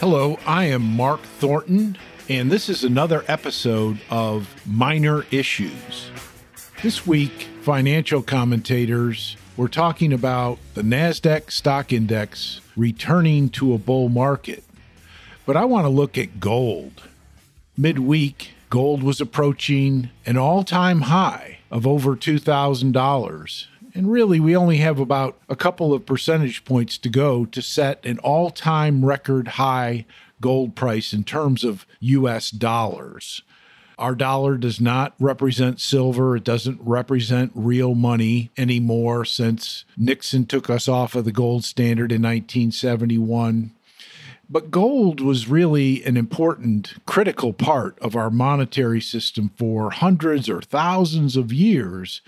Hello, I am Mark Thornton, and this is another episode of Minor Issues. This week, financial commentators were talking about the NASDAQ stock index returning to a bull market. But I want to look at gold. Midweek, gold was approaching an all time high of over $2,000. And really, we only have about a couple of percentage points to go to set an all time record high gold price in terms of US dollars. Our dollar does not represent silver. It doesn't represent real money anymore since Nixon took us off of the gold standard in 1971. But gold was really an important, critical part of our monetary system for hundreds or thousands of years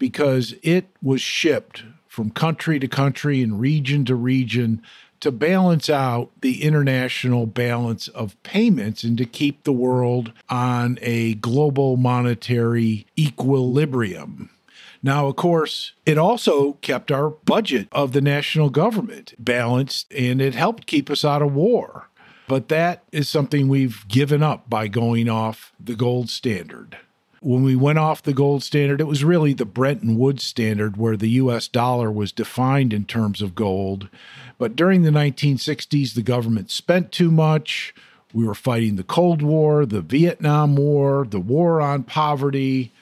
because it was shipped from country to country and region to region to balance out the international balance of payments and to keep the world on a global monetary equilibrium. Now, of course, it also kept our budget of the national government balanced and it helped keep us out of war. But that is something we've given up by going off the gold standard. When we went off the gold standard, it was really the Bretton Woods standard where the US dollar was defined in terms of gold. But during the 1960s, the government spent too much. We were fighting the Cold War, the Vietnam War, the war on poverty,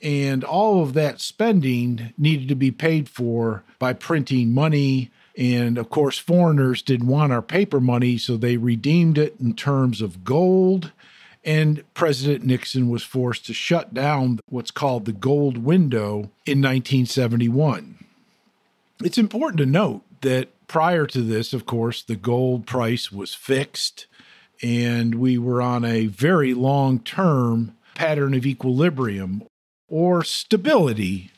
and all of that spending needed to be paid for by printing money. And of course, foreigners didn't want our paper money, so they redeemed it in terms of gold and President Nixon was forced to shut down what's called the gold window in 1971. It's important to note that prior to this, of course, the gold price was fixed and we were on a very long term pattern of equilibrium or stability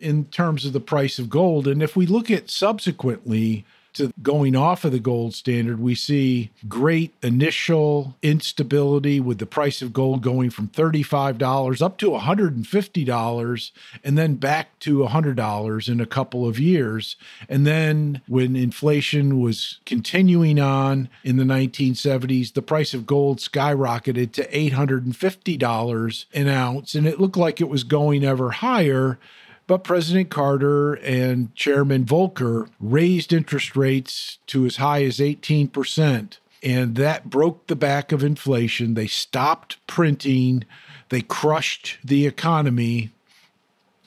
in terms of the price of gold. And if we look at subsequently to going off of the gold standard, we see great initial instability with the price of gold going from $35 up to $150 and then back to $100 in a couple of years. And then when inflation was continuing on in the 1970s, the price of gold skyrocketed to $850 an ounce. And it looked like it was going ever higher but President Carter and Chairman Volcker raised interest rates to as high as 18%. And that broke the back of inflation. They stopped printing, they crushed the economy.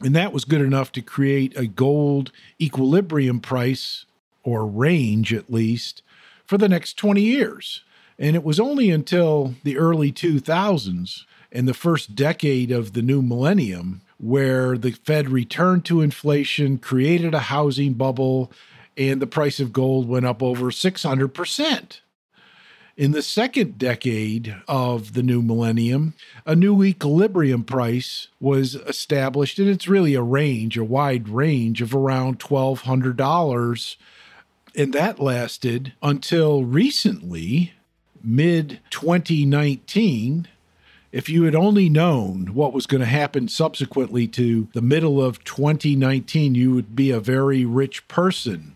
And that was good enough to create a gold equilibrium price, or range at least, for the next 20 years. And it was only until the early 2000s and the first decade of the new millennium where the Fed returned to inflation, created a housing bubble, and the price of gold went up over 600%. In the second decade of the new millennium, a new equilibrium price was established, and it's really a range, a wide range of around $1,200. And that lasted until recently, mid 2019, if you had only known what was going to happen subsequently to the middle of 2019, you would be a very rich person.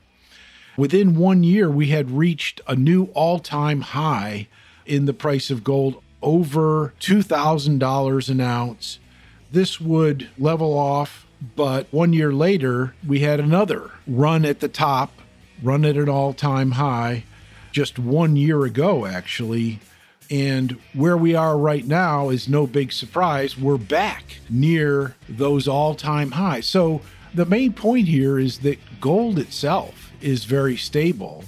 Within one year, we had reached a new all time high in the price of gold, over $2,000 an ounce. This would level off, but one year later, we had another run at the top, run at an all time high. Just one year ago, actually, and where we are right now is no big surprise. We're back near those all time highs. So, the main point here is that gold itself is very stable.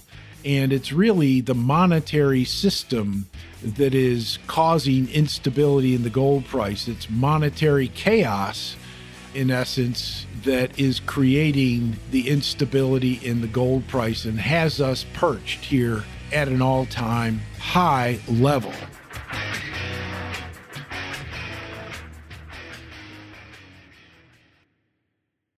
And it's really the monetary system that is causing instability in the gold price. It's monetary chaos, in essence, that is creating the instability in the gold price and has us perched here at an all time high level.